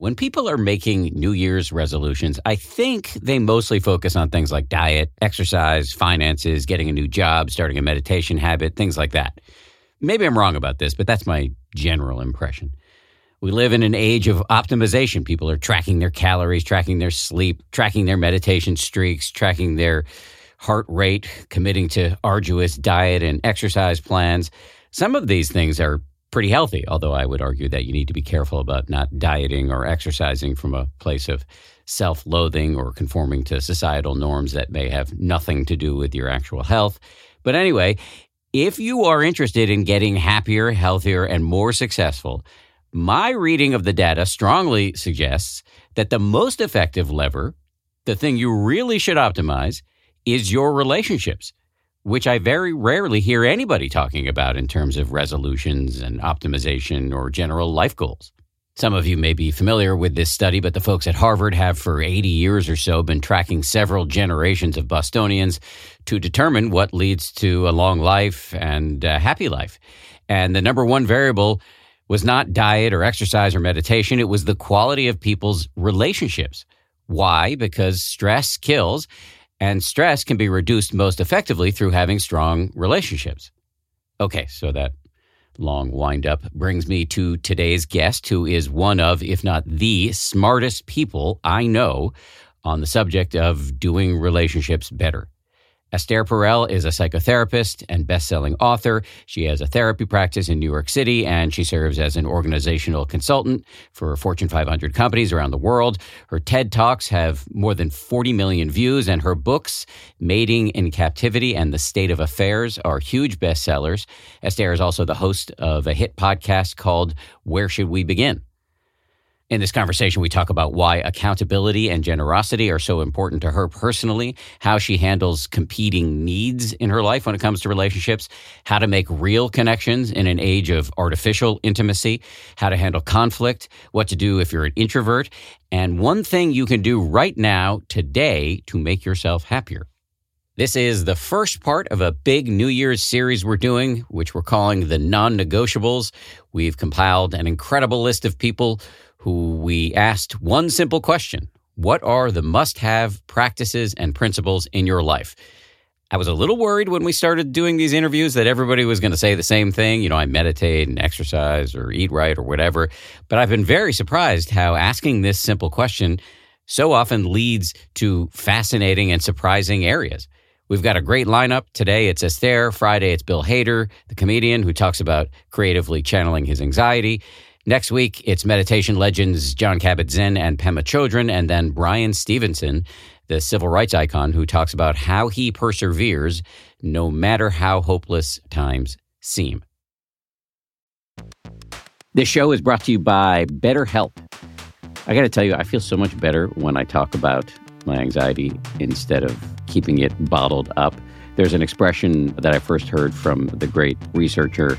When people are making New Year's resolutions, I think they mostly focus on things like diet, exercise, finances, getting a new job, starting a meditation habit, things like that. Maybe I'm wrong about this, but that's my general impression. We live in an age of optimization. People are tracking their calories, tracking their sleep, tracking their meditation streaks, tracking their heart rate, committing to arduous diet and exercise plans. Some of these things are pretty healthy, although I would argue that you need to be careful about not dieting or exercising from a place of self loathing or conforming to societal norms that may have nothing to do with your actual health. But anyway, if you are interested in getting happier, healthier, and more successful, my reading of the data strongly suggests that the most effective lever, the thing you really should optimize, is your relationships which I very rarely hear anybody talking about in terms of resolutions and optimization or general life goals. Some of you may be familiar with this study, but the folks at Harvard have for 80 years or so been tracking several generations of Bostonians to determine what leads to a long life and a happy life. And the number one variable was not diet or exercise or meditation, it was the quality of people's relationships. Why? Because stress kills and stress can be reduced most effectively through having strong relationships. Okay, so that long windup brings me to today's guest, who is one of, if not the smartest people I know on the subject of doing relationships better. Esther Perel is a psychotherapist and best-selling author. She has a therapy practice in New York City and she serves as an organizational consultant for Fortune 500 companies around the world. Her TED Talks have more than 40 million views and her books, Mating in Captivity and The State of Affairs, are huge bestsellers. Esther is also the host of a hit podcast called Where Should We Begin? In this conversation, we talk about why accountability and generosity are so important to her personally, how she handles competing needs in her life when it comes to relationships, how to make real connections in an age of artificial intimacy, how to handle conflict, what to do if you're an introvert, and one thing you can do right now, today, to make yourself happier. This is the first part of a big New Year's series we're doing, which we're calling the non negotiables. We've compiled an incredible list of people we asked one simple question What are the must have practices and principles in your life? I was a little worried when we started doing these interviews that everybody was going to say the same thing. You know, I meditate and exercise or eat right or whatever. But I've been very surprised how asking this simple question so often leads to fascinating and surprising areas. We've got a great lineup. Today it's Esther. Friday it's Bill Hader, the comedian who talks about creatively channeling his anxiety. Next week, it's meditation legends Jon Kabat-Zinn and Pema Chodron, and then Bryan Stevenson, the civil rights icon, who talks about how he perseveres no matter how hopeless times seem. This show is brought to you by BetterHelp. I got to tell you, I feel so much better when I talk about my anxiety instead of keeping it bottled up. There's an expression that I first heard from the great researcher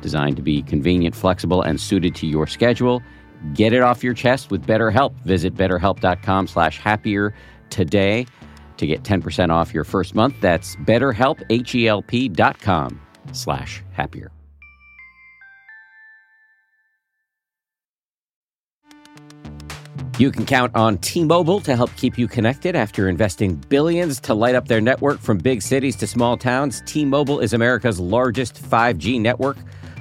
designed to be convenient, flexible, and suited to your schedule. Get it off your chest with BetterHelp. Visit betterhelp.com slash happier today to get 10% off your first month. That's betterhelp, H-E-L-P dot com slash happier. You can count on T-Mobile to help keep you connected after investing billions to light up their network from big cities to small towns. T-Mobile is America's largest 5G network –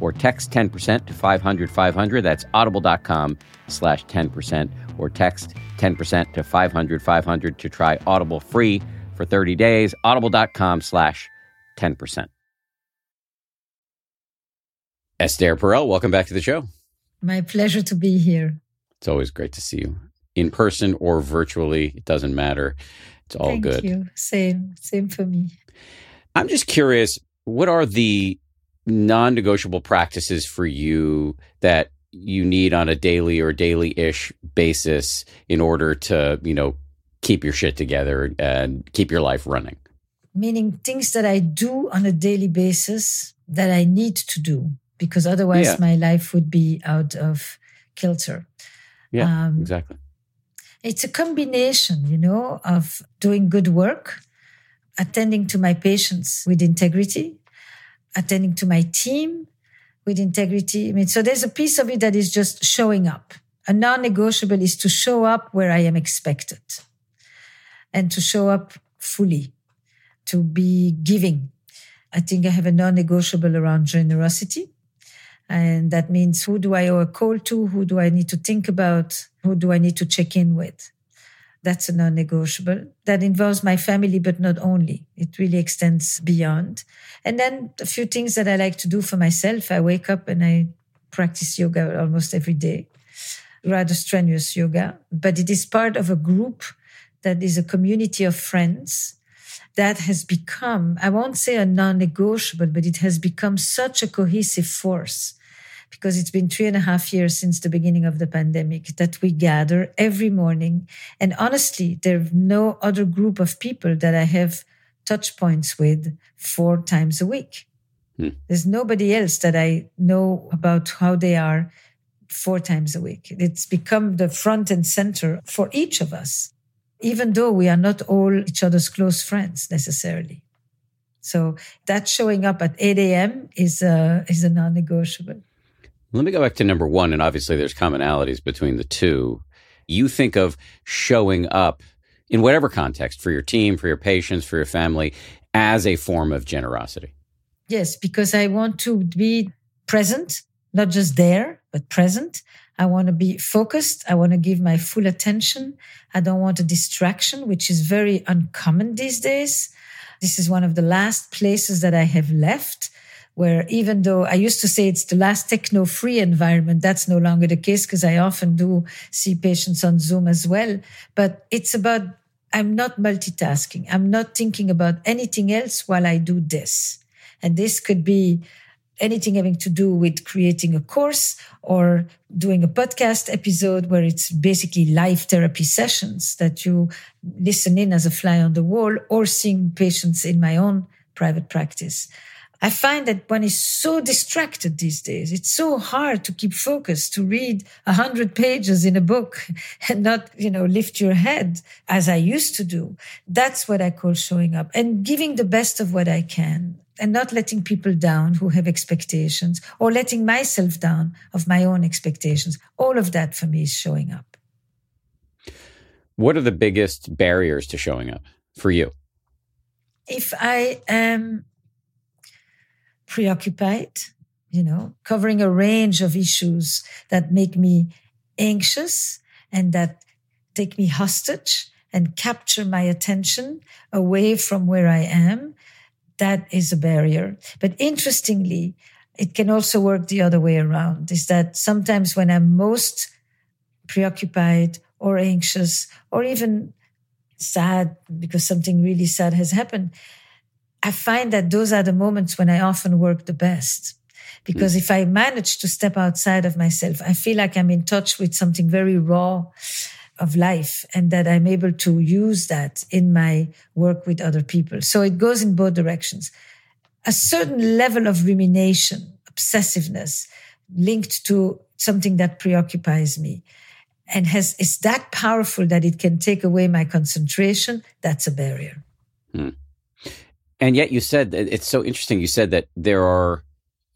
or text 10% to 500 500. That's audible.com slash 10% or text 10% to 500 500 to try Audible free for 30 days. Audible.com slash 10%. Esther Perel, welcome back to the show. My pleasure to be here. It's always great to see you in person or virtually. It doesn't matter. It's all Thank good. Thank you. Same, same for me. I'm just curious, what are the non negotiable practices for you that you need on a daily or daily ish basis in order to, you know, keep your shit together and keep your life running? Meaning things that I do on a daily basis that I need to do, because otherwise yeah. my life would be out of kilter. Yeah, um, exactly. It's a combination, you know, of doing good work, attending to my patients with integrity, attending to my team with integrity. I mean, so there's a piece of it that is just showing up. A non-negotiable is to show up where I am expected and to show up fully, to be giving. I think I have a non-negotiable around generosity. And that means who do I owe a call to? Who do I need to think about? Who do I need to check in with? That's a non negotiable. That involves my family, but not only. It really extends beyond. And then a few things that I like to do for myself. I wake up and I practice yoga almost every day, rather strenuous yoga, but it is part of a group that is a community of friends that has become, I won't say a non negotiable, but it has become such a cohesive force because it's been three and a half years since the beginning of the pandemic that we gather every morning. And honestly, there's no other group of people that I have touch points with four times a week. Hmm. There's nobody else that I know about how they are four times a week. It's become the front and center for each of us, even though we are not all each other's close friends necessarily. So that showing up at 8 a.m. is a, is a non-negotiable. Let me go back to number one, and obviously there's commonalities between the two. You think of showing up in whatever context for your team, for your patients, for your family as a form of generosity. Yes, because I want to be present, not just there, but present. I want to be focused. I want to give my full attention. I don't want a distraction, which is very uncommon these days. This is one of the last places that I have left where even though I used to say it's the last techno free environment, that's no longer the case because I often do see patients on Zoom as well. But it's about, I'm not multitasking. I'm not thinking about anything else while I do this. And this could be anything having to do with creating a course or doing a podcast episode where it's basically live therapy sessions that you listen in as a fly on the wall or seeing patients in my own private practice. I find that one is so distracted these days. It's so hard to keep focused, to read a hundred pages in a book and not, you know, lift your head as I used to do. That's what I call showing up and giving the best of what I can and not letting people down who have expectations or letting myself down of my own expectations. All of that for me is showing up. What are the biggest barriers to showing up for you? if I am preoccupied, you know, covering a range of issues that make me anxious and that take me hostage and capture my attention away from where I am, that is a barrier. But interestingly, it can also work the other way around is that sometimes when I'm most preoccupied or anxious or even sad because something really sad has happened, I find that those are the moments when I often work the best. Because mm. if I manage to step outside of myself, I feel like I'm in touch with something very raw of life and that I'm able to use that in my work with other people. So it goes in both directions. A certain level of rumination, obsessiveness linked to something that preoccupies me and has is that powerful that it can take away my concentration that's a barrier hmm. And yet you said it's so interesting you said that there are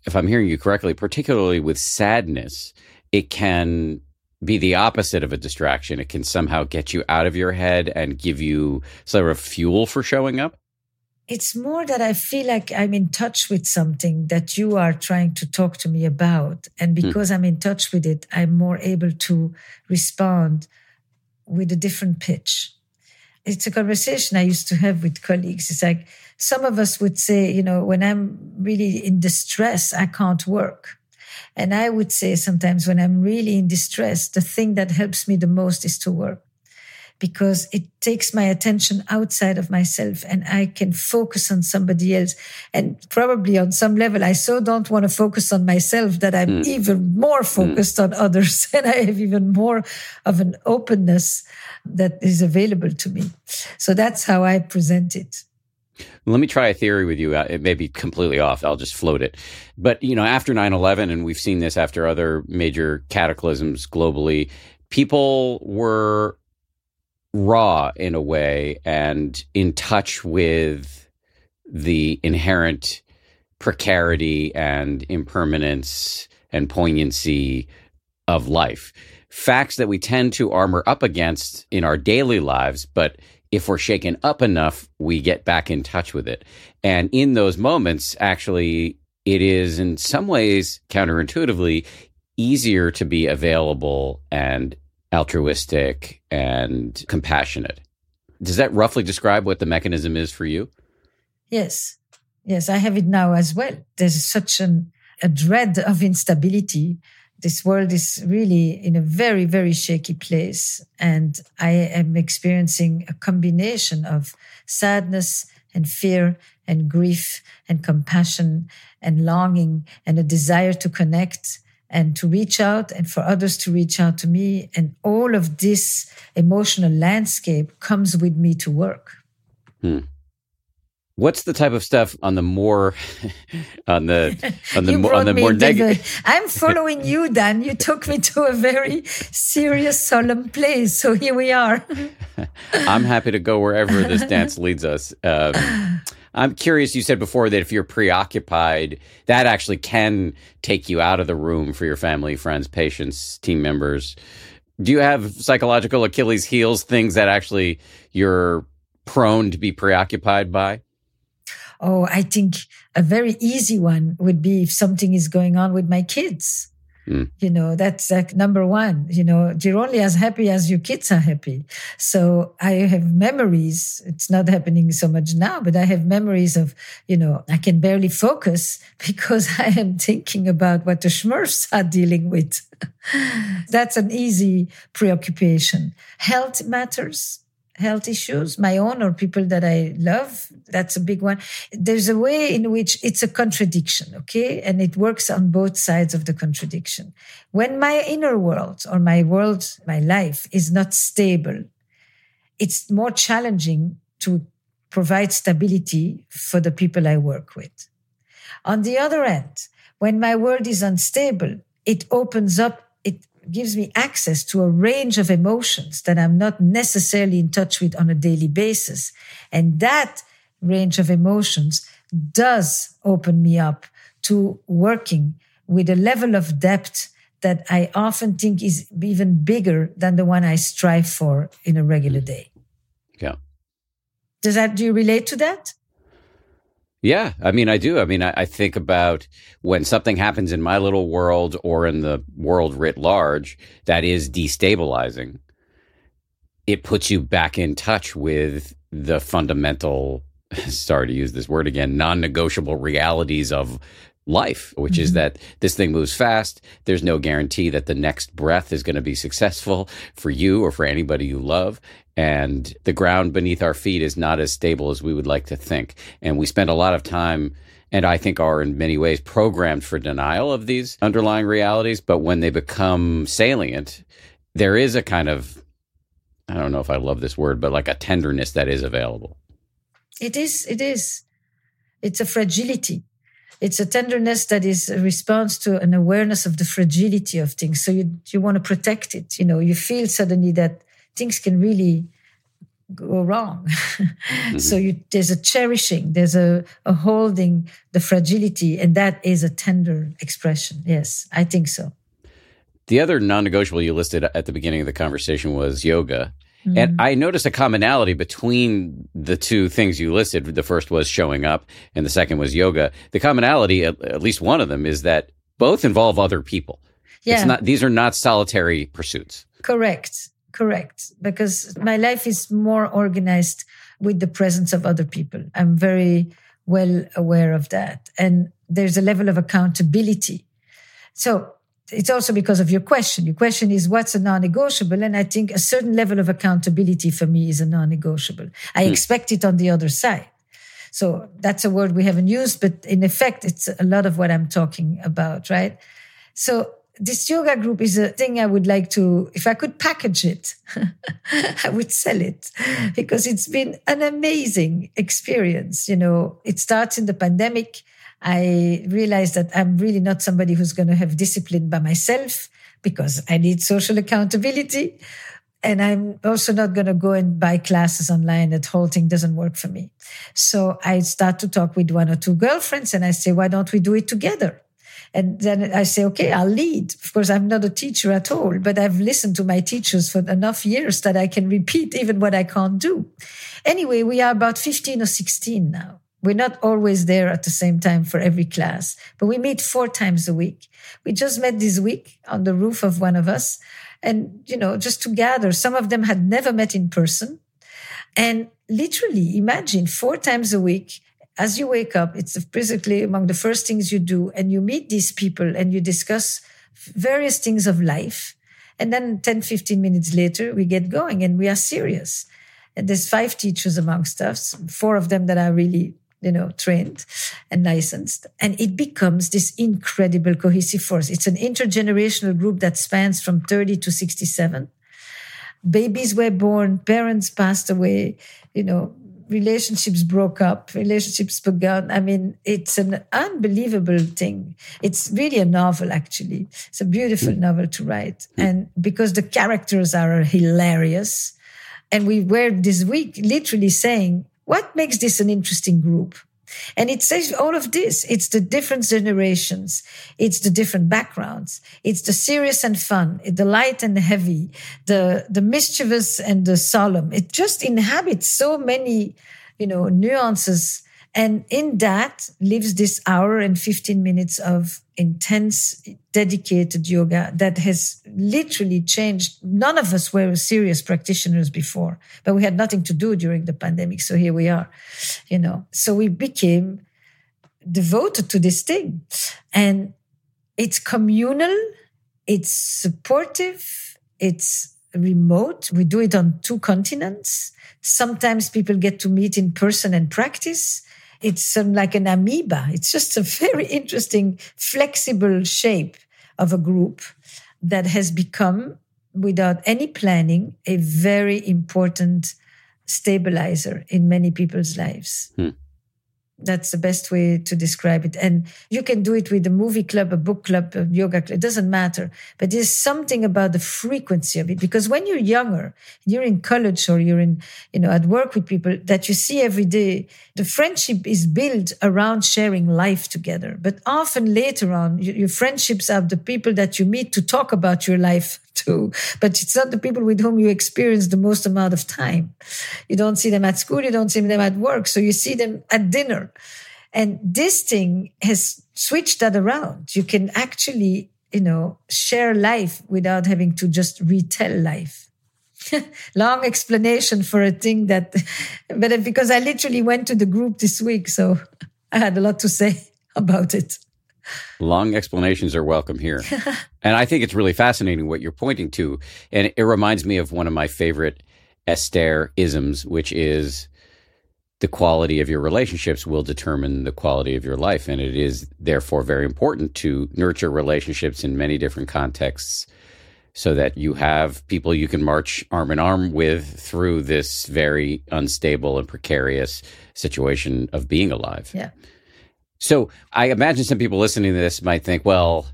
if i'm hearing you correctly particularly with sadness it can be the opposite of a distraction it can somehow get you out of your head and give you sort of fuel for showing up it's more that I feel like I'm in touch with something that you are trying to talk to me about. And hmm. because mm. I'm in touch with it, I'm more able to respond with a different pitch. It's a conversation I used to have with colleagues. It's like some of us would say, you know, when I'm really in distress, I can't work. And I would say sometimes when I'm really in distress, the thing that helps me the most is to work because it takes my attention outside of myself and I can focus on somebody else. And probably on some level, I so don't want to focus on myself that I'm mm. even more hmm. focused mm. on others and I have even more of an openness that is available to me. So that's how I present it. Let me try a theory with you. Uh, it may be completely off. I'll just float it. But, you know, after 9 11, and we've seen this after other major cataclysms globally, people were raw in a way and in touch with the inherent precarity and impermanence and poignancy of life. Facts that we tend to armor up against in our daily lives, but if we're shaken up enough, we get back in touch with it. And in those moments, actually, it is in some ways counterintuitively easier to be available and altruistic and compassionate. Does that roughly describe what the mechanism is for you? Yes. Yes, I have it now as well. There's such an, a dread of instability. This world is really in a very, very shaky place. And I am experiencing a combination of sadness and fear and grief and compassion and longing and a desire to connect and to reach out and for others to reach out to me. And all of this emotional landscape comes with me to work. Hmm. What's the type of stuff on the more on the on the more on the more negative? I'm following you, Dan. You took me to a very serious, solemn place, so here we are. I'm happy to go wherever this dance leads us. Um, I'm curious. You said before that if you're preoccupied, that actually can take you out of the room for your family, friends, patients, team members. Do you have psychological Achilles heels, things that actually you're prone to be preoccupied by? Oh, I think a very easy one would be if something is going on with my kids. Mm. You know, that's like number one. You know, you're only as happy as your kids are happy. So I have memories. It's not happening so much now, but I have memories of, you know, I can barely focus because I am thinking about what the Smurfs are dealing with. that's an easy preoccupation. Health matters health issues, my own or people that I love. That's a big one. There's a way in which it's a contradiction, okay? And it works on both sides of the contradiction. When my inner world or my world, my life is not stable, it's more challenging to provide stability for the people I work with. On the other end, when my world is unstable, it opens up gives me access to a range of emotions that I'm not necessarily in touch with on a daily basis. And that range of emotions does open me up to working with a level of depth that I often think is even bigger than the one I strive for in a regular day. Yeah. Does that, do you relate to that? Yeah, I mean, I do. I mean, I, I, think about when something happens in my little world or in the world writ large that is destabilizing, it puts you back in touch with the fundamental, sorry to use this word again, non negotiable realities of life, which mm-hmm. is that this thing moves fast. There's no guarantee that the next breath is going to be successful for you or for anybody you love. And the ground beneath our feet is not as stable as we would like to think. And we spend a lot of time and I think are in many ways programmed for denial of these underlying realities. But when they become salient, there is a kind of, I don't know if I love this word, but like a tenderness that is available. It is. It is. It's a fragility it's a tenderness that is a response to an awareness of the fragility of things. So you, you want to protect it. You know, you feel suddenly that things can really go wrong. mm-hmm. So you, there's a cherishing, there's a, a holding the fragility, and that is a tender expression. Yes, I think so. The other non negotiable you listed at the beginning of the conversation was yoga. Mm-hmm. And I noticed a commonality between the two things you listed. The first was showing up, and the second was yoga. The commonality, at, at least one of them, is that both involve other people. Yeah. It's not, these are not solitary pursuits. Correct. Correct. Because my life is more organized with the presence of other people. I'm very well aware of that. And there's a level of accountability. So it's also because of your question. Your question is what's a non-negotiable? And I think a certain level of accountability for me is a non-negotiable. I hmm. expect it on the other side. So that's a word we haven't used, but in effect, it's a lot of what I'm talking about, right? So this yoga group is a thing I would like to, if I could package it, I would sell it because it's been an amazing experience. You know, it starts in the pandemic. I realized that I'm really not somebody who's going to have discipline by myself because I need social accountability. And I'm also not going to go and buy classes online. That whole thing doesn't work for me. So I start to talk with one or two girlfriends and I say, why don't we do it together? And then I say, okay, I'll lead. Of course, I'm not a teacher at all, but I've listened to my teachers for enough years that I can repeat even what I can't do. Anyway, we are about 15 or 16 now. We're not always there at the same time for every class, but we meet four times a week. We just met this week on the roof of one of us and, you know, just to gather. Some of them had never met in person. And literally imagine four times a week as you wake up, it's basically among the first things you do and you meet these people and you discuss various things of life. And then 10, 15 minutes later, we get going and we are serious. And there's five teachers amongst us, four of them that are really you know, trained and licensed. And it becomes this incredible cohesive force. It's an intergenerational group that spans from 30 to 67. Babies were born, parents passed away, you know, relationships broke up, relationships began. I mean, it's an unbelievable thing. It's really a novel, actually. It's a beautiful mm. novel to write. Mm. And because the characters are hilarious. And we were this week literally saying, what makes this an interesting group? And it says all of this. It's the different generations. It's the different backgrounds. It's the serious and fun, the light and heavy, the, the mischievous and the solemn. It just inhabits so many, you know, nuances and in that lives this hour and 15 minutes of intense, dedicated yoga that has literally changed. None of us were serious practitioners before, but we had nothing to do during the pandemic. So here we are, you know. So we became devoted to this thing. And it's communal, it's supportive, it's remote. We do it on two continents. Sometimes people get to meet in person and practice it's like an amoeba. It's just a very interesting, flexible shape of a group that has become, without any planning, a very important stabilizer in many people's lives. Hmm. That's the best way to describe it. And you can do it with a movie club, a book club, a yoga club. It doesn't matter. But there's something about the frequency of it. Because when you're younger, you're in college or you're in, you know, at work with people that you see every day, the friendship is built around sharing life together. But often later on, your friendships are the people that you meet to talk about your life too. But it's not the people with whom you experience the most amount of time. You don't see them at school, you don't see them at work. So you see them at dinner. And this thing has switched that around. You can actually, you know, share life without having to just retell life. Long explanation for a thing that, but because I literally went to the group this week, so I had a lot to say about it. Long explanations are welcome here. and I think it's really fascinating what you're pointing to. And it reminds me of one of my favorite Esther isms, which is the quality of your relationships will determine the quality of your life. And it is therefore very important to nurture relationships in many different contexts so that you have people you can march arm in arm with through this very unstable and precarious situation of being alive. Yeah. So I imagine some people listening to this might think, well,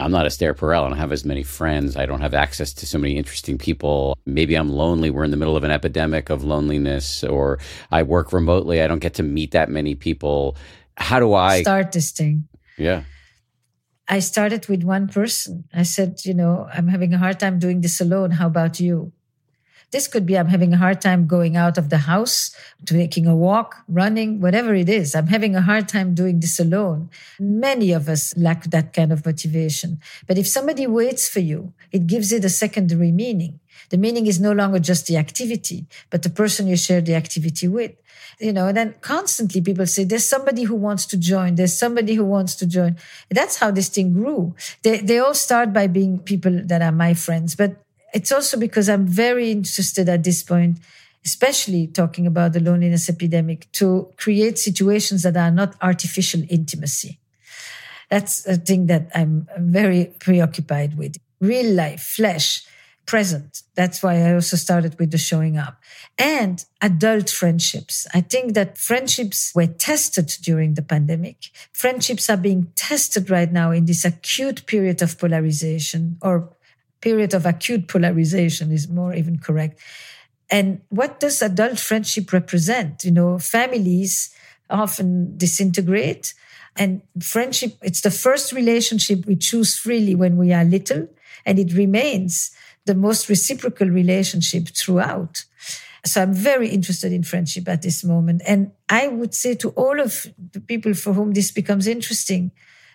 I'm not a Esther Perel. I don't have as many friends. I don't have access to so many interesting people. Maybe I'm lonely. We're in the middle of an epidemic of loneliness, or I work remotely. I don't get to meet that many people. How do I start this thing? Yeah. I started with one person. I said, you know, I'm having a hard time doing this alone. How about you? This could be I'm having a hard time going out of the house, taking a walk, running, whatever it is. I'm having a hard time doing this alone. Many of us lack that kind of motivation. But if somebody waits for you, it gives it a secondary meaning. The meaning is no longer just the activity, but the person you share the activity with. You know, and then constantly people say, there's somebody who wants to join. There's somebody who wants to join. That's how this thing grew. They, they all start by being people that are my friends, but it's also because I'm very interested at this point, especially talking about the loneliness epidemic, to create situations that are not artificial intimacy. That's a thing that I'm very preoccupied with. Real life, flesh, present. That's why I also started with the showing up and adult friendships. I think that friendships were tested during the pandemic. Friendships are being tested right now in this acute period of polarization or period of acute polarization is more even correct. And what does adult friendship represent? You know, families often disintegrate and friendship, it's the first relationship we choose freely when we are little and it remains the most reciprocal relationship throughout. So I'm very interested in friendship at this moment. And I would say to all of the people for whom this becomes interesting,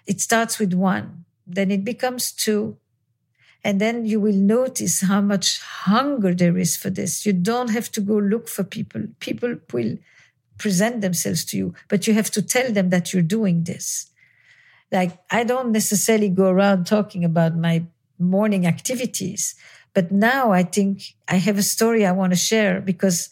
it starts with one, then it becomes two, and then you will notice how much hunger there is for this. You don't have to go look for people. People will present themselves to you, but you have to tell them that you're doing this. Like, I don't necessarily go around talking about my morning activities, but now I think I have a story I want to share because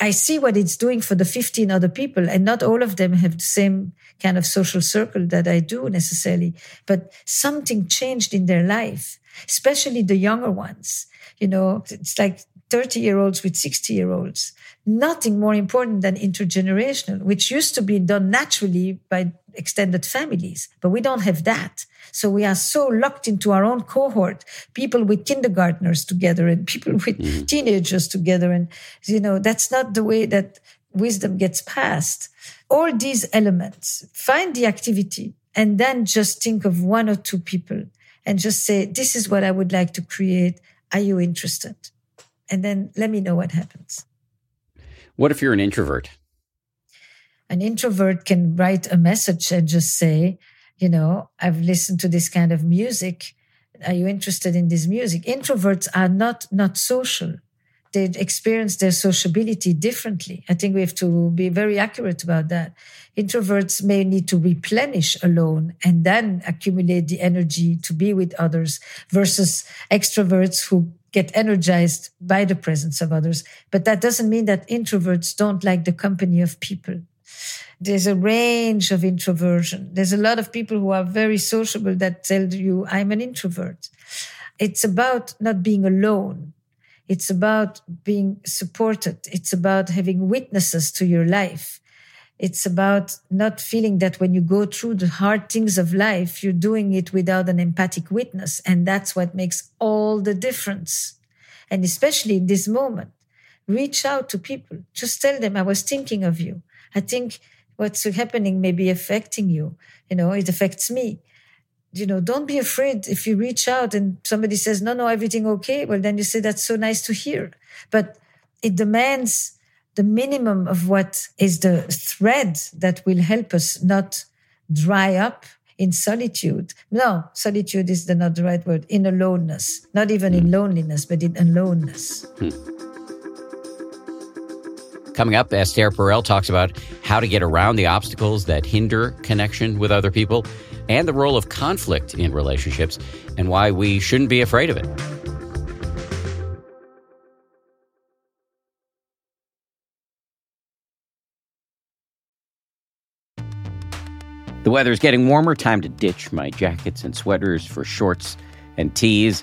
I see what it's doing for the 15 other people, and not all of them have the same kind of social circle that I do necessarily, but something changed in their life especially the younger ones. You know, it's like 30 year olds with 60 year olds. Nothing more important than intergenerational, which used to be done naturally by extended families, but we don't have that. So we are so locked into our own cohort, people with kindergartners together and people with mm-hmm. teenagers together. And, you know, that's not the way that wisdom gets passed. All these elements, find the activity and then just think of one or two people and just say, this is what I would like to create. Are you interested? And then let me know what happens. What if you're an introvert? An introvert can write a message and just say, you know, I've listened to this kind of music. Are you interested in this music? Introverts are not not social they experience their sociability differently. I think we have to be very accurate about that. Introverts may need to replenish alone and then accumulate the energy to be with others versus extroverts who get energized by the presence of others. But that doesn't mean that introverts don't like the company of people. There's a range of introversion. There's a lot of people who are very sociable that tell you, I'm an introvert. It's about not being alone it's about being supported. It's about having witnesses to your life. It's about not feeling that when you go through the hard things of life, you're doing it without an empathic witness. And that's what makes all the difference. And especially in this moment, reach out to people. Just tell them, I was thinking of you. I think what's happening may be affecting you. You know, it affects me you know, don't be afraid if you reach out and somebody says, no, no, everything okay. Well, then you say, that's so nice to hear. But it demands the minimum of what is the thread that will help us not dry up in solitude. No, solitude is the, not the right word. In aloneness, not even in loneliness, but in aloneness. Hmm. Coming up, Esther Perel talks about how to get around the obstacles that hinder connection with other people and the role of conflict in relationships and why we shouldn't be afraid of it. The weather is getting warmer. Time to ditch my jackets and sweaters for shorts and tees.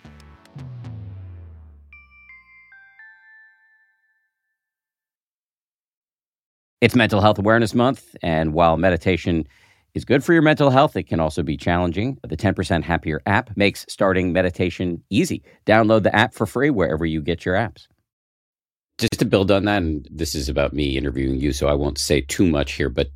It's Mental Health Awareness Month, and while meditation is good for your mental health, it can also be challenging. The 10% Happier app makes starting meditation easy. Download the app for free wherever you get your apps. Just to build on that, and this is about me interviewing you, so I won't say too much here, but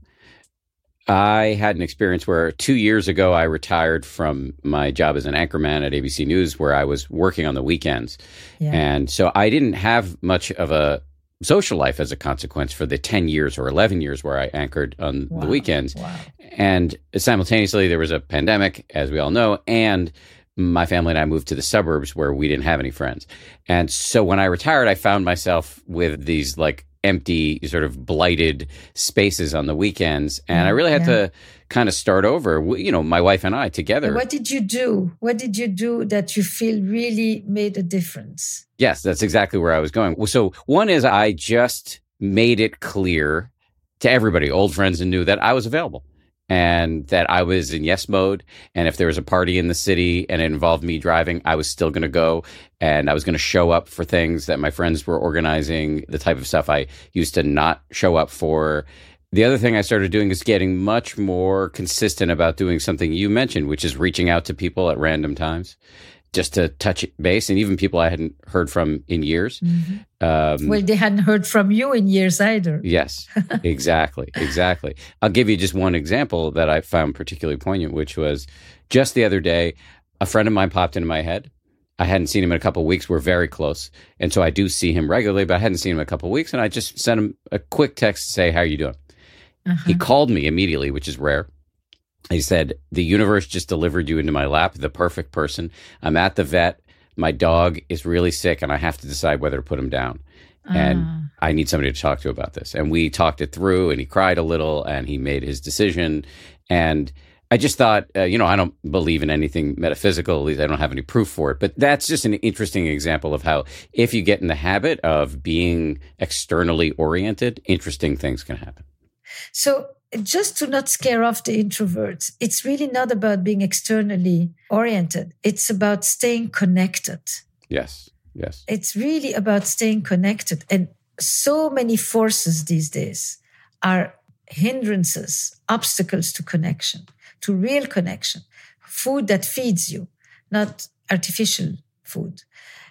I had an experience where two years ago I retired from my job as an anchorman at ABC News, where I was working on the weekends. Yeah. And so I didn't have much of a social life as a consequence for the 10 years or 11 years where I anchored on wow. the weekends. Wow. And simultaneously, there was a pandemic, as we all know, and my family and I moved to the suburbs where we didn't have any friends. And so when I retired, I found myself with these like empty, sort of blighted spaces on the weekends. And I mm, really had yeah. to kind of start over, you know, my wife and I together. What did you do? What did you do that you feel really made a difference? Yes, that's exactly where I was going. So, one is I just made it clear to everybody, old friends and new, that I was available and that I was in yes mode. And if there was a party in the city and it involved me driving, I was still going to go and I was going to show up for things that my friends were organizing, the type of stuff I used to not show up for. The other thing I started doing is getting much more consistent about doing something you mentioned, which is reaching out to people at random times just to touch base and even people I hadn't heard from in years. Mm-hmm. Um, well, they hadn't heard from you in years either. yes, exactly. Exactly. I'll give you just one example that I found particularly poignant, which was just the other day, a friend of mine popped into my head. I hadn't seen him in a couple of weeks. We're very close. And so I do see him regularly, but I hadn't seen him in a couple of weeks. And I just sent him a quick text to say, How are you doing? Uh-huh. He called me immediately, which is rare. He said, The universe just delivered you into my lap, the perfect person. I'm at the vet. My dog is really sick, and I have to decide whether to put him down. And Ah. I need somebody to talk to about this. And we talked it through, and he cried a little, and he made his decision. And I just thought, uh, you know, I don't believe in anything metaphysical. At least I don't have any proof for it. But that's just an interesting example of how, if you get in the habit of being externally oriented, interesting things can happen. So just to not scare off the introverts, it's really not about being externally oriented. It's about staying connected. Yes. Yes. It's really about staying connected. And so many forces these days are hindrances, obstacles to connection, to real connection, food that feeds you, not artificial food.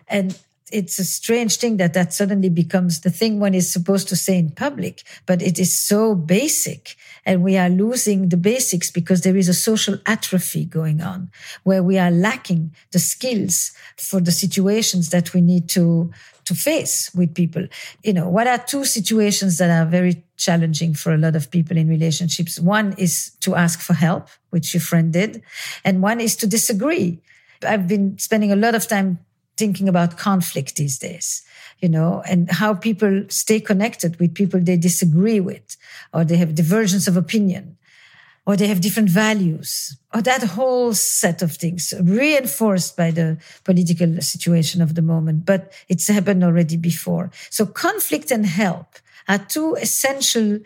And it's a strange thing that that suddenly becomes the thing one is supposed to say in public, but it is so basic. And we are losing the basics because there is a social atrophy going on where we are lacking the skills for the situations that we need to, to face with people. You know, what are two situations that are very challenging for a lot of people in relationships? One is to ask for help, which your friend did. And one is to disagree. I've been spending a lot of time thinking about conflict these days, you know, and how people stay connected with people they disagree with, or they have divergence of opinion, or they have different values, or that whole set of things reinforced by the political situation of the moment. But it's happened already before. So conflict and help are two essential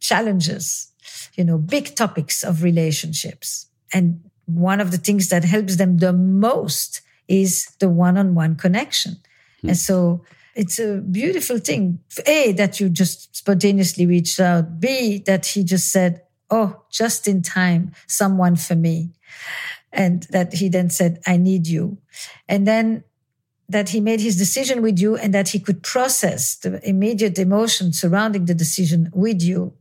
challenges, you know, big topics of relationships. And one of the things that helps them the most is the one-on-one connection. Hmm. And so it's a beautiful thing. A, that you just spontaneously reached out. B, that he just said, Oh, just in time, someone for me. And that he then said, I need you. And then that he made his decision with you and that he could process the immediate emotion surrounding the decision with you.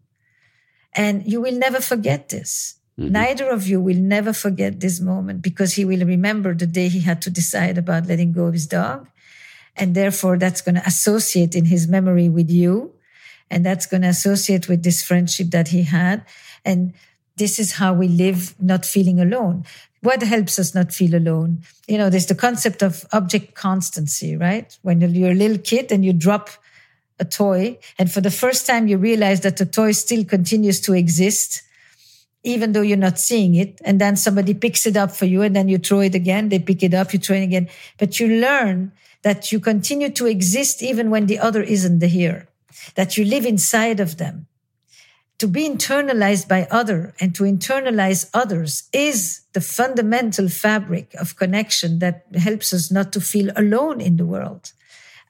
And you will never forget this. Mhm. Neither of you will never forget this moment because he will remember the day he had to decide about letting go of his dog. And therefore, that's going to associate in his memory with you. And that's going to associate with this friendship that he had. And this is how we live not feeling alone. What helps us not feel alone? You know, there's the concept of object constancy, right? When you're a little kid and you drop a toy, and for the first time you realize that the toy still continues to exist, even though you're not seeing it. And then somebody picks it up for you and then you throw it again. They pick it up, you throw it again. But you learn that you continue to exist even when the other isn't here, that you live inside of them. To be internalized by other and to internalize others is the fundamental fabric of connection that helps us not to feel alone in the world.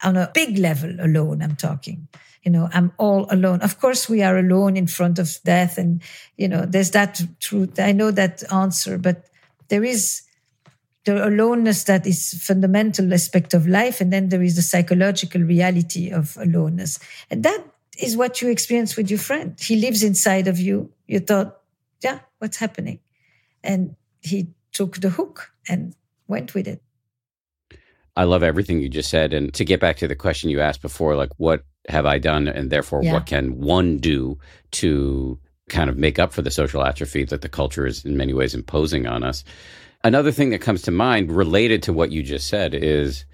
On a big level, alone, I'm talking. You know i'm all alone. Of course we are alone in front of death and you know there's that truth. I know that answer but there is the aloneness that is fundamental aspect of life and then there is the psychological reality of aloneness. And that is what you experience with your friend. He lives inside of you. You thought yeah what's happening? And he took the hook and went with it I love everything you just said. And to get back to the question you asked before, like, what have I done? And therefore, Yeah. what can one do to kind of make up for the social atrophy that the culture is in many ways imposing on us? Another thing that comes to mind related to what you just said is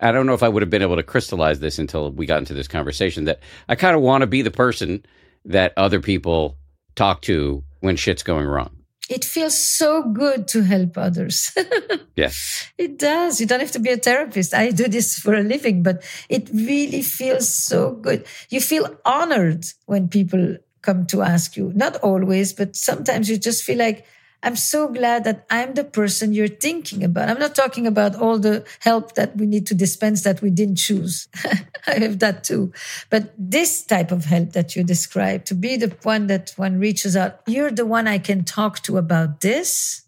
I don't know if I would have been able to crystallize this until we got into this conversation that I kind of want to be the person that other people talk to when shit's going wrong. It feels so good to help others Yes. It does. You don't have to be a therapist. I do this for a living, but it really feels so good. You feel honored when people come to ask you. Not always, but sometimes you just feel like, I'm so glad that I'm the person you're thinking about. I'm not talking about all the help that we need to dispense that we didn't choose. I have that too. But this type of help that you describe, to be the one that one reaches out, you're the one I can talk to about this.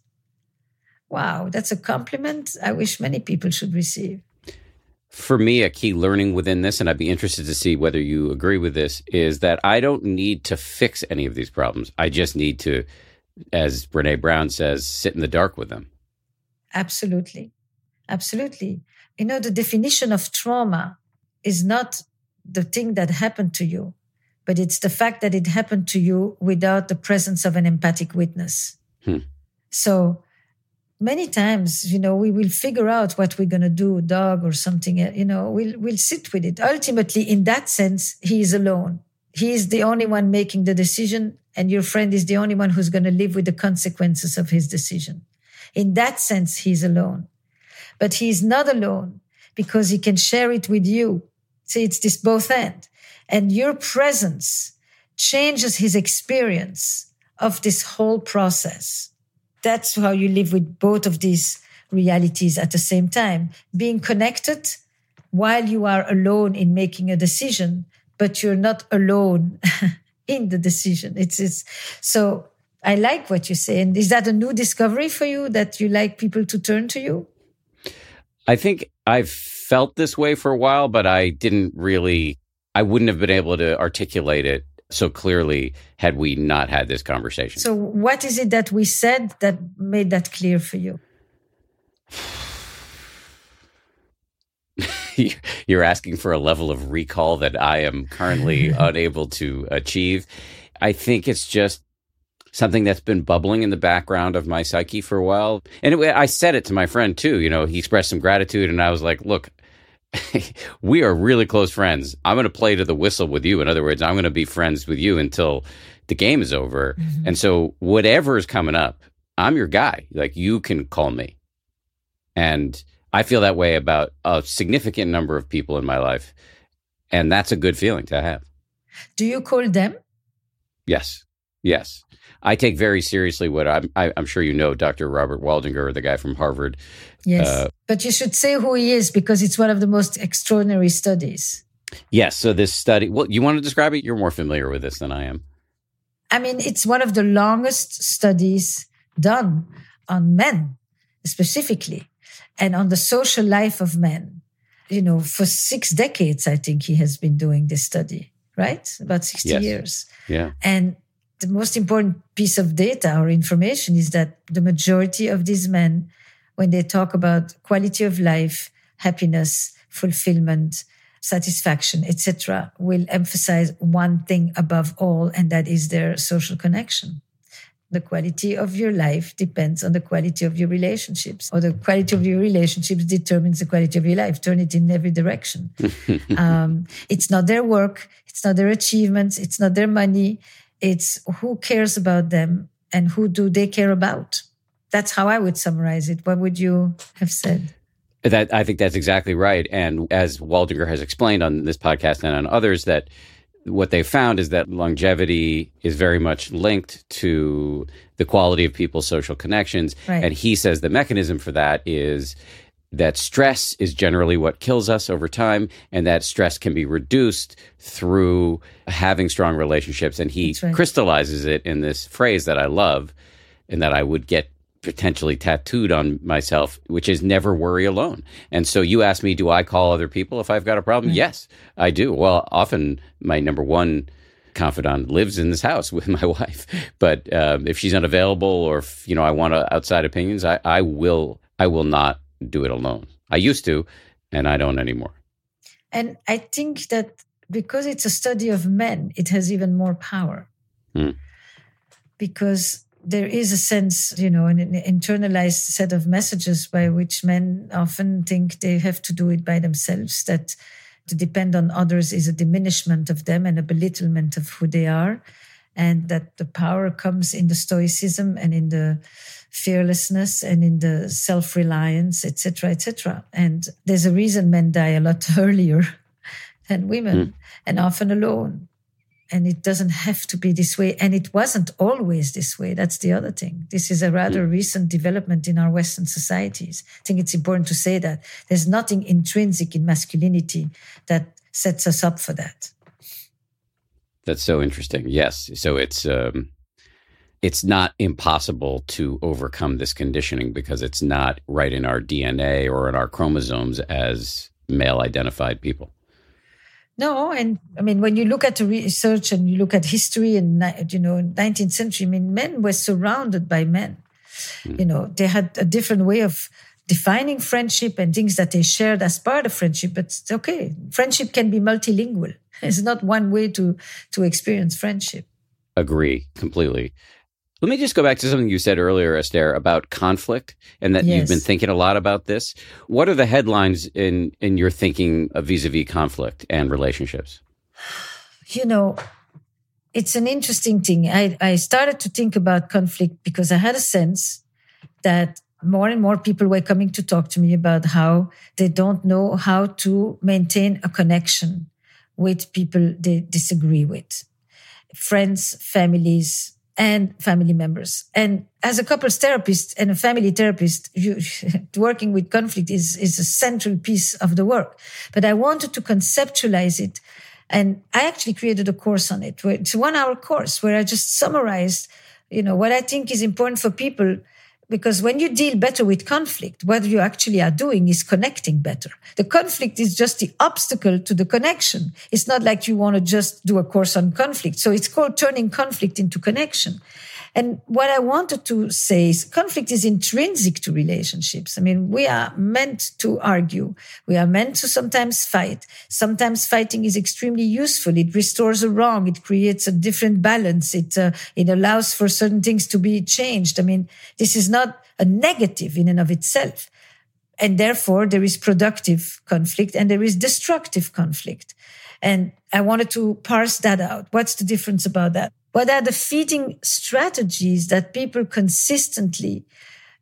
Wow, that's a compliment I wish many people should receive. for me, a key learning within this, and I'd be interested to see whether you agree with this, is that I don't need to fix any of these problems. I just need to, as Brene Brown says, sit in the dark with them. Absolutely. Absolutely. You know, the definition of trauma is not the thing that happened to you, but it's the fact that it happened to you without the presence of an empathic witness. Hmm. So many times, you know, we will figure out what we're going to do, dog or something, you know, we'll, we'll sit with it. Ultimately, in that sense, he is alone. He is the only one making the decision and your friend is the only one who's going to live with the consequences of his decision. In that sense, he's alone. But he's not alone because he can share it with you. See, it's this both end. And your presence changes his experience of this whole process. That's how you live with both of these realities at the same time. Being connected while you are alone in making a decision, but you're not alone in the decision. It's, it's so I like what you say. And is that a new discovery for you that you like people to turn to you? I think I've felt this way for a while, but I didn't really, I wouldn't have been able to articulate it so clearly had we not had this conversation. So, what is it that we said that made that clear for you? You're asking for a level of recall that I am currently unable to achieve. I think it's just something that's been bubbling in the background of my psyche for a while. And it, I said it to my friend too. You know, he expressed some gratitude, and I was like, look, we are really close friends. I'm going to play to the whistle with you. In other words, I'm going to be friends with you until the game is over. Mm-hmm. And so, whatever is coming up, I'm your guy. Like, you can call me. And I feel that way about a significant number of people in my life. And that's a good feeling to have. Do you call them? Yes. Yes. I take very seriously what I'm, I, am sure you know, Dr. Robert Waldinger, the guy from Harvard. Yes. Uh, but you should say who he is because it's one of the most extraordinary studies. Yes. So this study, well, you want to describe it? You're more familiar with this than I am. I mean, it's one of the longest studies done on men specifically and on the social life of men. You know, for six decades, I think he has been doing this study, right? About 60 yes. years. Yeah. And the most important piece of data or information is that the majority of these men, when they talk about quality of life, happiness, fulfillment, satisfaction, etc., will emphasize one thing above all, and that is their social connection. The quality of your life depends on the quality of your relationships, or the quality of your relationships determines the quality of your life. Turn it in every direction. um, it's not their work, it's not their achievements, it's not their money, it's who cares about them and who do they care about. That's how I would summarize it. What would you have said? That I think that's exactly right. And as Waldinger has explained on this podcast and on others, that what they found is that longevity is very much linked to the quality of people's social connections. Right. And he says the mechanism for that is that stress is generally what kills us over time, and that stress can be reduced through having strong relationships. And he right. crystallizes it in this phrase that I love and that I would get potentially tattooed on myself, which is never worry alone. And so you ask me, do I call other people if I've got a problem? Right. Yes, I do. Well, often my number one confidant lives in this house with my wife. But um, if she's unavailable or if, you know, I want outside opinions, I, I will, I will not do it alone. I used to, and I don't anymore. And I think that because it's a study of men, it has even more power. Hmm. Because there is a sense, you know, an internalized set of messages by which men often think they have to do it by themselves, that to depend on others is a diminishment of them and a belittlement of who they are. And that the power comes in the stoicism and in the fearlessness and in the self-reliance, etc., etc. And there's a reason men die a lot earlier than women, mm. and often alone. And it doesn't have to be this way. And it wasn't always this way. That's the other thing. This is a rather mm. recent development in our Western societies. I think it's important to say that there's nothing intrinsic in masculinity that sets us up for that. That's so interesting. Yes. So it's um, it's not impossible to overcome this conditioning because it's not right in our DNA or in our chromosomes as male identified people. No, and I mean when you look at the research and you look at history and you know 19th century, I mean men were surrounded by men. Mm. You know they had a different way of defining friendship and things that they shared as part of friendship. But it's okay, friendship can be multilingual. It's not one way to to experience friendship. Agree completely. Let me just go back to something you said earlier, Esther, about conflict and that yes. you've been thinking a lot about this. What are the headlines in, in your thinking of vis a vis conflict and relationships? You know, it's an interesting thing. I, I started to think about conflict because I had a sense that more and more people were coming to talk to me about how they don't know how to maintain a connection with people they disagree with friends, families, and family members. And as a couples therapist and a family therapist, you, working with conflict is, is a central piece of the work. But I wanted to conceptualize it. And I actually created a course on it. It's a one hour course where I just summarized, you know, what I think is important for people because when you deal better with conflict, what you actually are doing is connecting better. The conflict is just the obstacle to the connection. It's not like you want to just do a course on conflict. So it's called turning conflict into connection. And what I wanted to say is conflict is intrinsic to relationships. I mean, we are meant to argue. We are meant to sometimes fight. Sometimes fighting is extremely useful. It restores a wrong. It creates a different balance. It, uh, it allows for certain things to be changed. I mean, this is not a negative in and of itself. And therefore, there is productive conflict and there is destructive conflict. And I wanted to parse that out. What's the difference about that? What are the feeding strategies that people consistently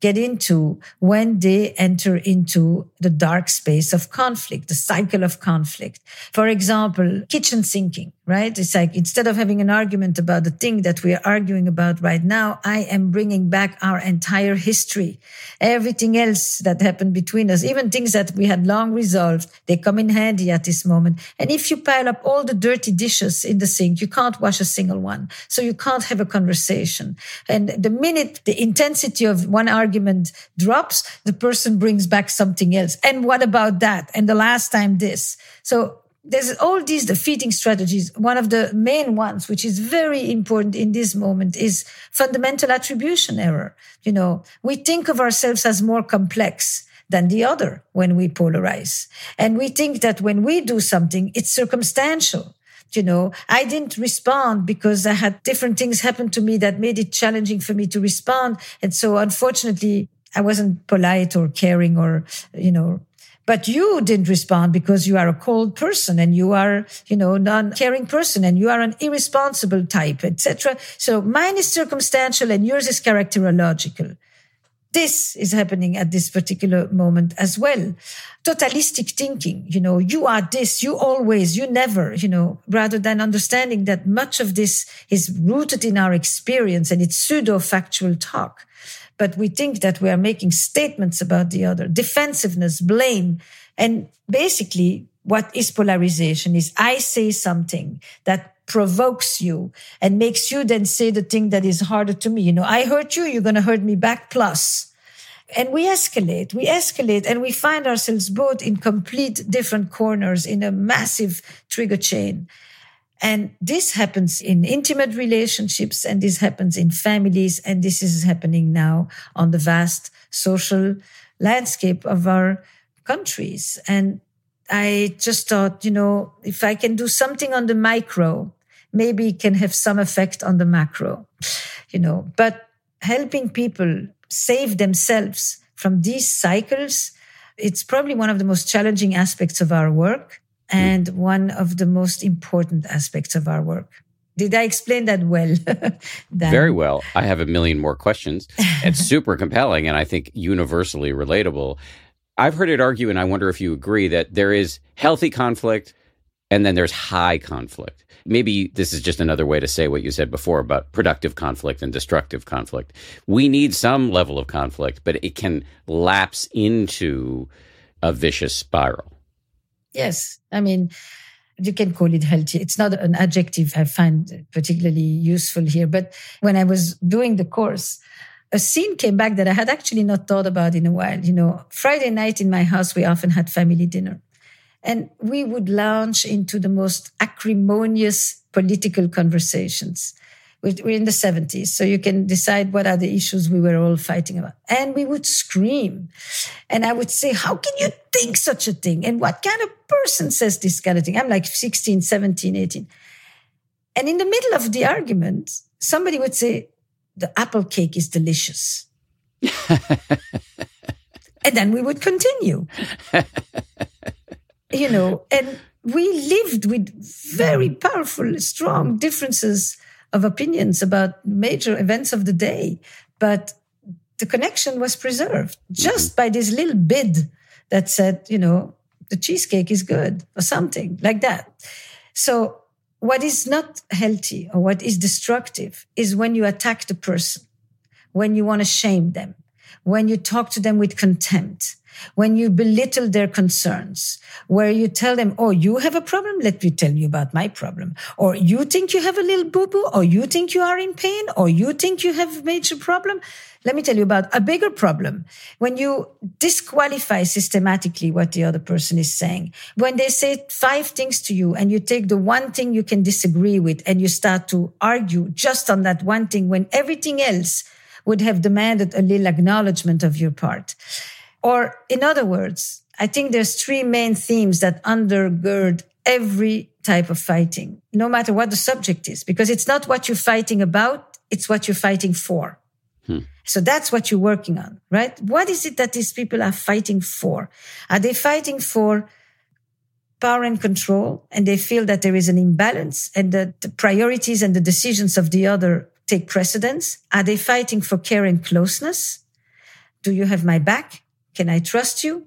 get into when they enter into the dark space of conflict, the cycle of conflict. For example, kitchen sinking, right? It's like instead of having an argument about the thing that we are arguing about right now, I am bringing back our entire history, everything else that happened between us, even things that we had long resolved. They come in handy at this moment. And if you pile up all the dirty dishes in the sink, you can't wash a single one. So you can't have a conversation. And the minute the intensity of one argument drops, the person brings back something else. And what about that? And the last time this. So there's all these defeating strategies. One of the main ones, which is very important in this moment, is fundamental attribution error. You know, we think of ourselves as more complex than the other when we polarize. And we think that when we do something, it's circumstantial. You know, I didn't respond because I had different things happen to me that made it challenging for me to respond. And so unfortunately, I wasn't polite or caring or, you know, but you didn't respond because you are a cold person and you are, you know, non-caring person and you are an irresponsible type, etc. So mine is circumstantial and yours is characterological. This is happening at this particular moment as well. Totalistic thinking, you know, you are this, you always, you never, you know, rather than understanding that much of this is rooted in our experience and it's pseudo factual talk but we think that we are making statements about the other, defensiveness, blame. And basically, what is polarization is I say something that provokes you and makes you then say the thing that is harder to me. You know, I hurt you, you're going to hurt me back plus. And we escalate, we escalate, and we find ourselves both in complete different corners in a massive trigger chain. And this happens in intimate relationships and this happens in families. And this is happening now on the vast social landscape of our countries. And I just thought, you know, if I can do something on the micro, maybe it can have some effect on the macro, you know, but helping people save themselves from these cycles, it's probably one of the most challenging aspects of our work Hmm. and one of the most important aspects of our work. Did I explain that well? Very well. I have a million more questions. It's super compelling and I think universally relatable. I've heard it argue, and I wonder if you agree, that there is healthy conflict and then there's high conflict. Maybe this is just another way to say what you said before about productive conflict and destructive conflict. We need some level of conflict, but it can lapse into a vicious spiral. Yes. I mean, you can call it healthy. It's not an adjective I find particularly useful here. But when I was doing the course, a scene came back that I had actually not thought about in a while. You know, Friday night in my house, we often had family dinner. And we would launch into the most acrimonious political conversations. We're in the 70s, so you can decide what are the issues we were all fighting about. And we would scream. And I would say, How can you think such a thing? And what kind of person says this kind of thing? I'm like 16, 17, 18. And in the middle of the argument, somebody would say, the apple cake is delicious. and then we would continue. you know, and we lived with very powerful, strong differences of opinions about major events of the day. But the connection was preserved just mm-hmm. by this little bid that said, you know, the cheesecake is good or something like that. So what is not healthy or what is destructive is when you attack the person, when you want to shame them, when you talk to them with contempt, when you belittle their concerns, where you tell them, Oh, you have a problem? Let me tell you about my problem. Or you think you have a little boo boo, or you think you are in pain, or you think you have a major problem. Let me tell you about a bigger problem. When you disqualify systematically what the other person is saying, when they say five things to you and you take the one thing you can disagree with and you start to argue just on that one thing when everything else would have demanded a little acknowledgement of your part. Or in other words, I think there's three main themes that undergird every type of fighting, no matter what the subject is, because it's not what you're fighting about, it's what you're fighting for. Hmm. So that's what you're working on, right? What is it that these people are fighting for? Are they fighting for power and control and they feel that there is an imbalance and that the priorities and the decisions of the other take precedence? Are they fighting for care and closeness? Do you have my back? Can I trust you?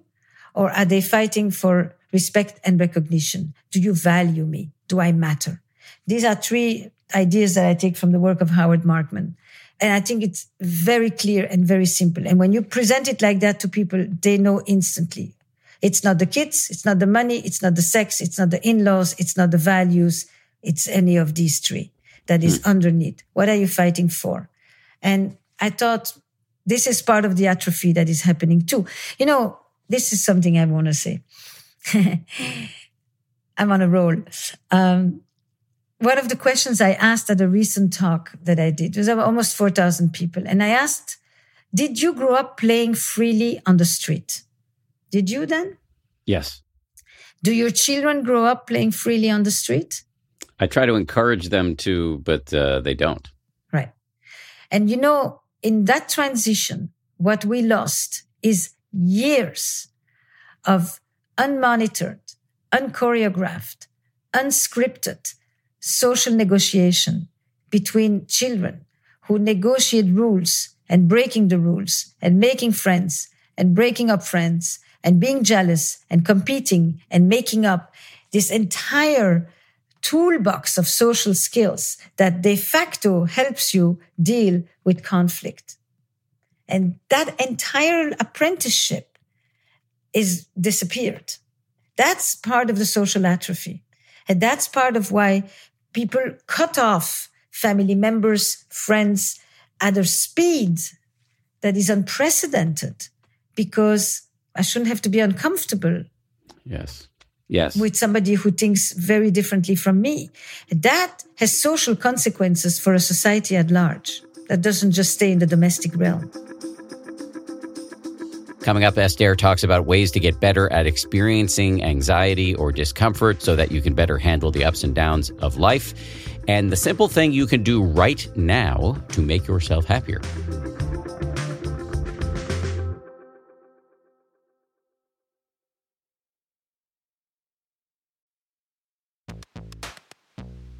Or are they fighting for respect and recognition? Do you value me? Do I matter? These are three ideas that I take from the work of Howard Markman. And I think it's very clear and very simple. And when you present it like that to people, they know instantly. It's not the kids. It's not the money. It's not the sex. It's not the in-laws. It's not the values. It's any of these three that is mm. underneath. What are you fighting for? And I thought this is part of the atrophy that is happening too. You know, this is something I want to say. I'm on a roll. Um, one of the questions I asked at a recent talk that I did was almost 4,000 people. And I asked, did you grow up playing freely on the street? Did you then? Yes. Do your children grow up playing freely on the street? I try to encourage them to, but uh, they don't. Right. And you know, in that transition, what we lost is years of unmonitored, unchoreographed, unscripted social negotiation between children who negotiate rules and breaking the rules and making friends and breaking up friends and being jealous and competing and making up this entire toolbox of social skills that de facto helps you deal with conflict. And that entire apprenticeship is disappeared. That's part of the social atrophy. And that's part of why people cut off family members, friends at a speed that is unprecedented because I shouldn't have to be uncomfortable. Yes. Yes. With somebody who thinks very differently from me. That has social consequences for a society at large. That doesn't just stay in the domestic realm. Coming up, Esther talks about ways to get better at experiencing anxiety or discomfort so that you can better handle the ups and downs of life, and the simple thing you can do right now to make yourself happier.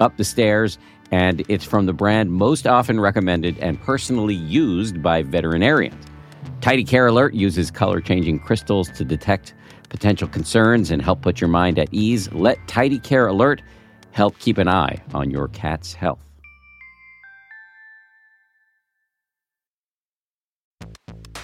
up the stairs, and it's from the brand most often recommended and personally used by veterinarians. Tidy Care Alert uses color changing crystals to detect potential concerns and help put your mind at ease. Let Tidy Care Alert help keep an eye on your cat's health.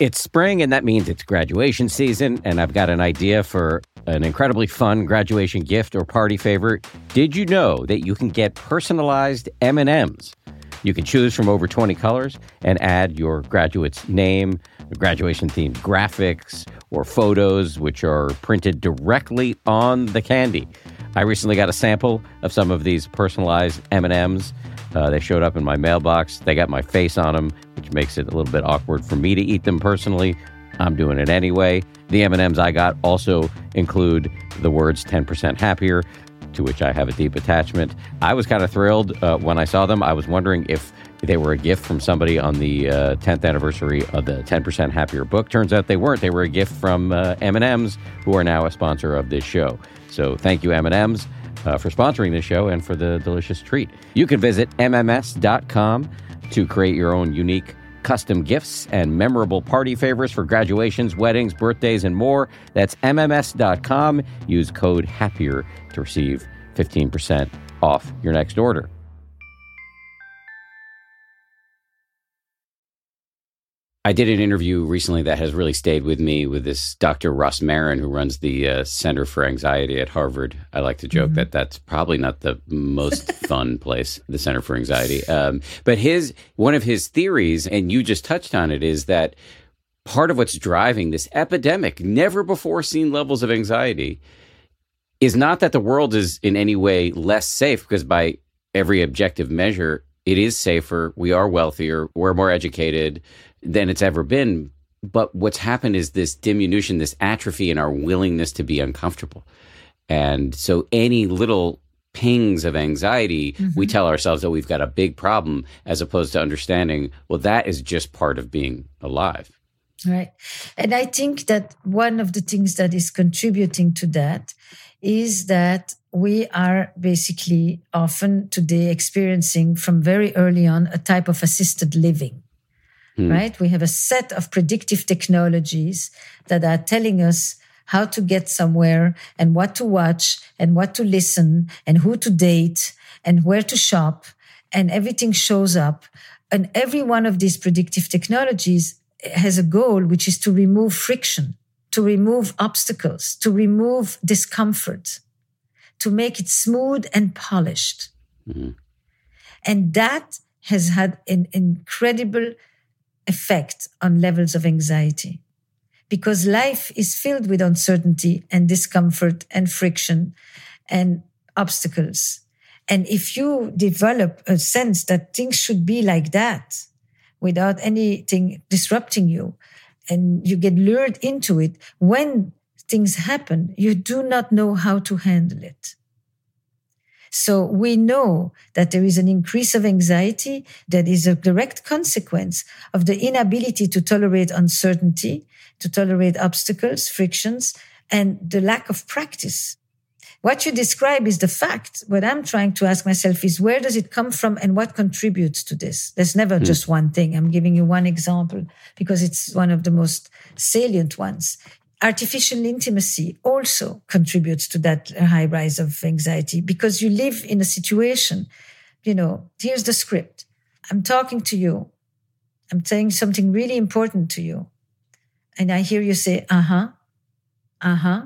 It's spring, and that means it's graduation season, and I've got an idea for an incredibly fun graduation gift or party favor. Did you know that you can get personalized M&Ms You can choose from over 20 colors and add your graduate's name, graduation themed graphics, or photos, which are printed directly on the candy. I recently got a sample of some of these personalized M&Ms. Uh, they showed up in my mailbox. They got my face on them, which makes it a little bit awkward for me to eat them personally. I'm doing it anyway. The M&Ms I got also include the words 10% happier, to which I have a deep attachment. I was kind of thrilled uh, when I saw them. I was wondering if they were a gift from somebody on the uh, 10th anniversary of the 10% Happier book. Turns out they weren't. They were a gift from uh, M&M's, who are now a sponsor of this show. So thank you, M&M's. Uh, for sponsoring this show and for the delicious treat. You can visit MMS.com to create your own unique custom gifts and memorable party favors for graduations, weddings, birthdays, and more. That's MMS.com. Use code HAPPIER to receive 15% off your next order. I did an interview recently that has really stayed with me with this Dr. Rosmarin, who runs the uh, Center for Anxiety at Harvard. I like to joke mm-hmm. that that's probably not the most fun place, the Center for Anxiety. Um, but his one of his theories, and you just touched on it, is that part of what's driving this epidemic, never before seen levels of anxiety, is not that the world is in any way less safe, because by every objective measure, it is safer. We are wealthier. We're more educated than it's ever been. But what's happened is this diminution, this atrophy in our willingness to be uncomfortable. And so any little pings of anxiety, mm-hmm. we tell ourselves that we've got a big problem as opposed to understanding, well, that is just part of being alive. Right. And I think that one of the things that is contributing to that is that we are basically often today experiencing from very early on a type of assisted living. Hmm. Right? We have a set of predictive technologies that are telling us how to get somewhere and what to watch and what to listen and who to date and where to shop and everything shows up. And every one of these predictive technologies has a goal, which is to remove friction, to remove obstacles, to remove discomfort, to make it smooth and polished. Mm-hmm. And that has had an incredible effect on levels of anxiety because life is filled with uncertainty and discomfort and friction and obstacles. And if you develop a sense that things should be like that without anything disrupting you and you get lured into it, when things happen, you do not know how to handle it. So we know that there is an increase of anxiety that is a direct consequence of the inability to tolerate uncertainty, to tolerate obstacles, frictions, and the lack of practice. What you describe is the fact. What I'm trying to ask myself is where does it come from and what contributes to this? There's never mm. just one thing. I'm giving you one example because it's one of the most salient ones artificial intimacy also contributes to that high rise of anxiety because you live in a situation, you know, here's the script. I'm talking to you. I'm saying something really important to you. And I hear you say, uh huh, uh huh.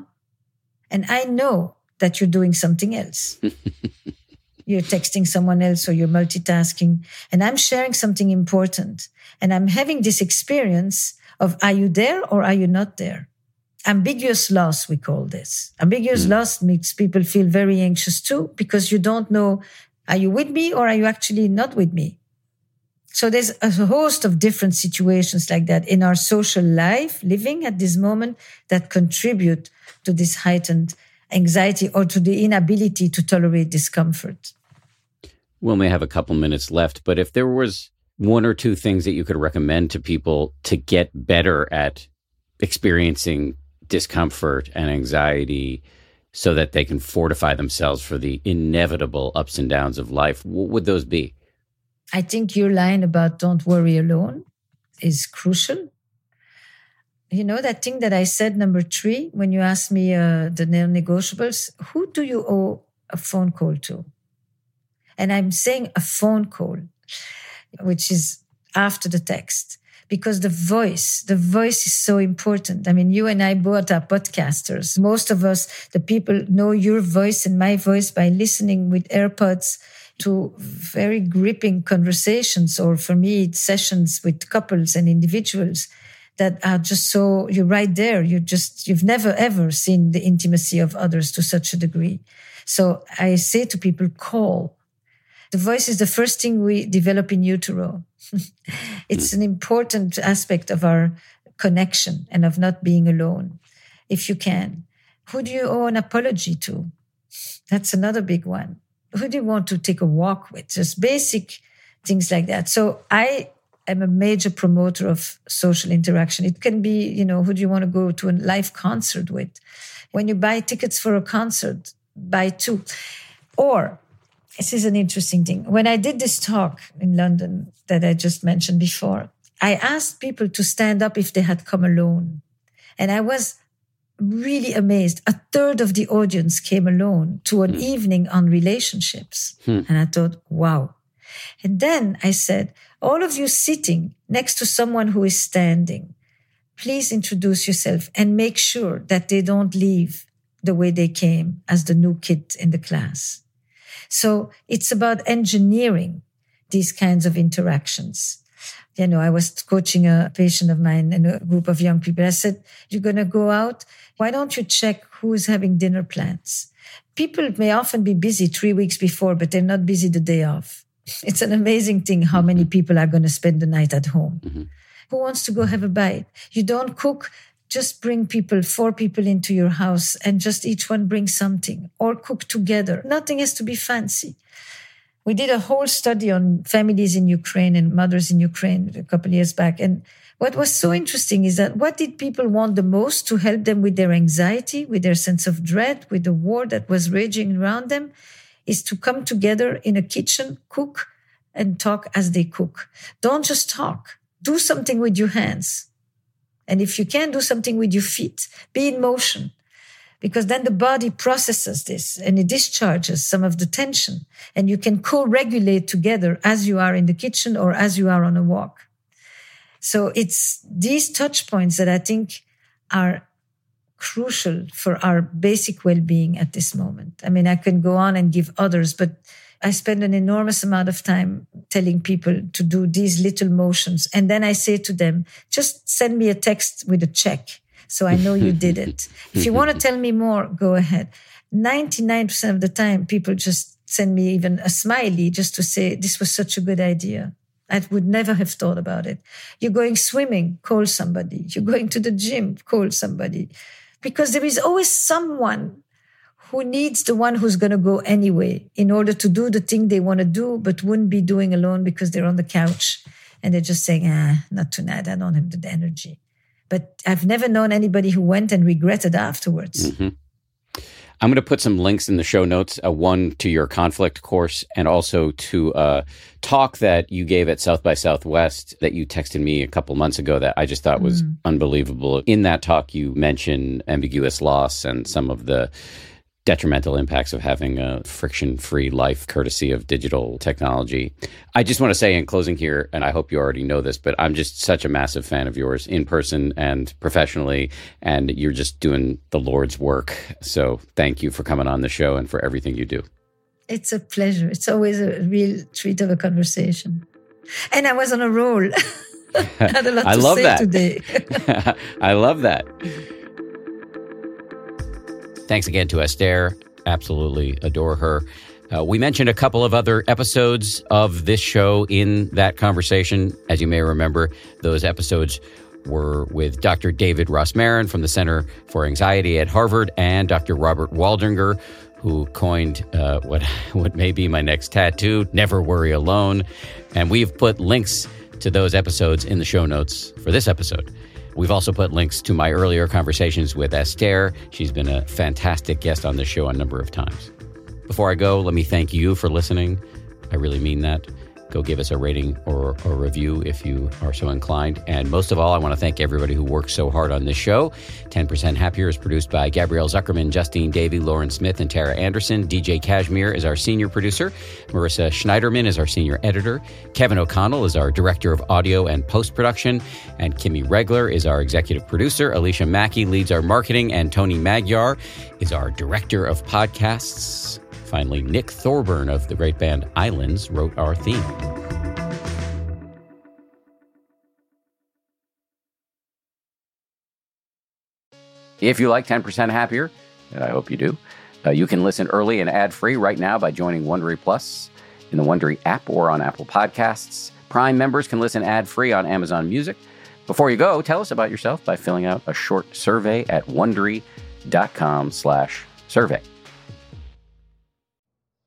And I know that you're doing something else. you're texting someone else or you're multitasking. And I'm sharing something important. And I'm having this experience of, are you there or are you not there? Ambiguous loss, we call this. Ambiguous mm. loss makes people feel very anxious too, because you don't know, are you with me or are you actually not with me? So there's a host of different situations like that in our social life, living at this moment that contribute to this heightened anxiety or to the inability to tolerate discomfort. We only have a couple minutes left, but if there was one or two things that you could recommend to people to get better at experiencing discomfort and anxiety so that they can fortify themselves for the inevitable ups and downs of life, what would those be? I think your line about don't worry alone is crucial. You know, that thing that I said, number three, when you asked me uh, the non negotiables, who do you owe a phone call to? And I'm saying a phone call, which is after the text because the voice, the voice is so important. I mean, you and I both are podcasters. Most of us, the people know your voice and my voice by listening with AirPods to very gripping conversations, or for me, it's sessions with couples and individuals that are just so you're right there. You just you've never ever seen the intimacy of others to such a degree. So I say to people, call. The voice is the first thing we develop in utero. it's an important aspect of our connection and of not being alone, if you can. Who do you owe an apology to? That's another big one. Who do you want to take a walk with? Just basic things like that. So I am a major promoter of social interaction. It can be, you know, who do you want to go to a live concert with? When you buy tickets for a concert, buy two. Or this is an interesting thing. When I did this talk in London that I just mentioned before, I asked people to stand up if they had come alone. And I was really amazed. A third of the audience came alone to an mm. evening on relationships. Hmm. And I thought, wow. And then I said, all of you sitting next to someone who is standing, please introduce yourself and make sure that they don't leave the way they came as the new kid in the class. So it's about engineering these kinds of interactions. You know, I was coaching a patient of mine and a group of young people. I said, you're going to go out. Why don't you check who's having dinner plans? People may often be busy three weeks before, but they're not busy the day of. It's an amazing thing how many mm-hmm. people are going to spend the night at home. Mm-hmm. Who wants to go have a bite? You don't cook, just bring people, four people into your house and just each one bring something or cook together. Nothing has to be fancy. We did a whole study on families in Ukraine and mothers in Ukraine a couple of years back. And what was so interesting is that what did people want the most to help them with their anxiety, with their sense of dread, with the war that was raging around them? is to come together in a kitchen, cook and talk as they cook. Don't just talk. Do something with your hands. And if you can do something with your feet, be in motion because then the body processes this and it discharges some of the tension and you can co-regulate together as you are in the kitchen or as you are on a walk. So it's these touch points that I think are crucial for our basic well-being at this moment. I mean, I can go on and give others, but I spend an enormous amount of time telling people to do these little motions. And then I say to them, just send me a text with a check. So I know you did it. if you want to tell me more, go ahead. 99% of the time, people just send me even a smiley just to say, this was such a good idea. I would never have thought about it. You're going swimming, call somebody. You're going to the gym, call somebody because there is always someone who needs the one who's going to go anyway in order to do the thing they want to do, but wouldn't be doing alone because they're on the couch and they're just saying, ah, not tonight. I don't have the energy. But I've never known anybody who went and regretted afterwards. Mm-hmm. I'm going to put some links in the show notes, uh, one to your conflict course and also to a talk that you gave at South by Southwest that you texted me a couple months ago that I just thought was mm. unbelievable. In that talk, you mentioned ambiguous loss and some of the detrimental impacts of having a friction free life courtesy of digital technology. I just want to say in closing here, and I hope you already know this, but I'm just such a massive fan of yours in person and professionally, and you're just doing the Lord's work. So thank you for coming on the show and for everything you do. It's a pleasure. It's always a real treat of a conversation. And I was on a roll. I love that. today. I love that. Thanks again to Esther. Absolutely adore her. Uh, we mentioned a couple of other episodes of this show in that conversation. As you may remember, those episodes were with Dr. David Rosmarin from the Center for Anxiety at Harvard and Dr. Robert Waldinger, who coined uh, what, what may be my next tattoo, Never Worry Alone. And we've put links to those episodes in the show notes for this episode. We've also put links to my earlier conversations with Esther. She's been a fantastic guest on this show a number of times. Before I go, let me thank you for listening. I really mean that go give us a rating or a review if you are so inclined. And most of all, I want to thank everybody who works so hard on this show. 10% Happier is produced by Gabrielle Zuckerman, Justine Davey, Lauren Smith, and Tara Anderson. DJ Cashmere is our senior producer. Marissa Schneiderman is our senior editor. Kevin O'Connell is our director of audio and post production. And Kimmy Regler is our executive producer. Alicia Mackey leads our marketing. And Tony Magyar is our director of podcasts. Finally, Nick Thorburn of the great band Islands wrote our theme. If you like 10% Happier, and I hope you do, uh, you can listen early and ad free right now by joining Wondery Plus in the Wondery app or on Apple Podcasts. Prime members can listen ad free on Amazon Music. Before you go, tell us about yourself by filling out a short survey at wondery.com/slash survey.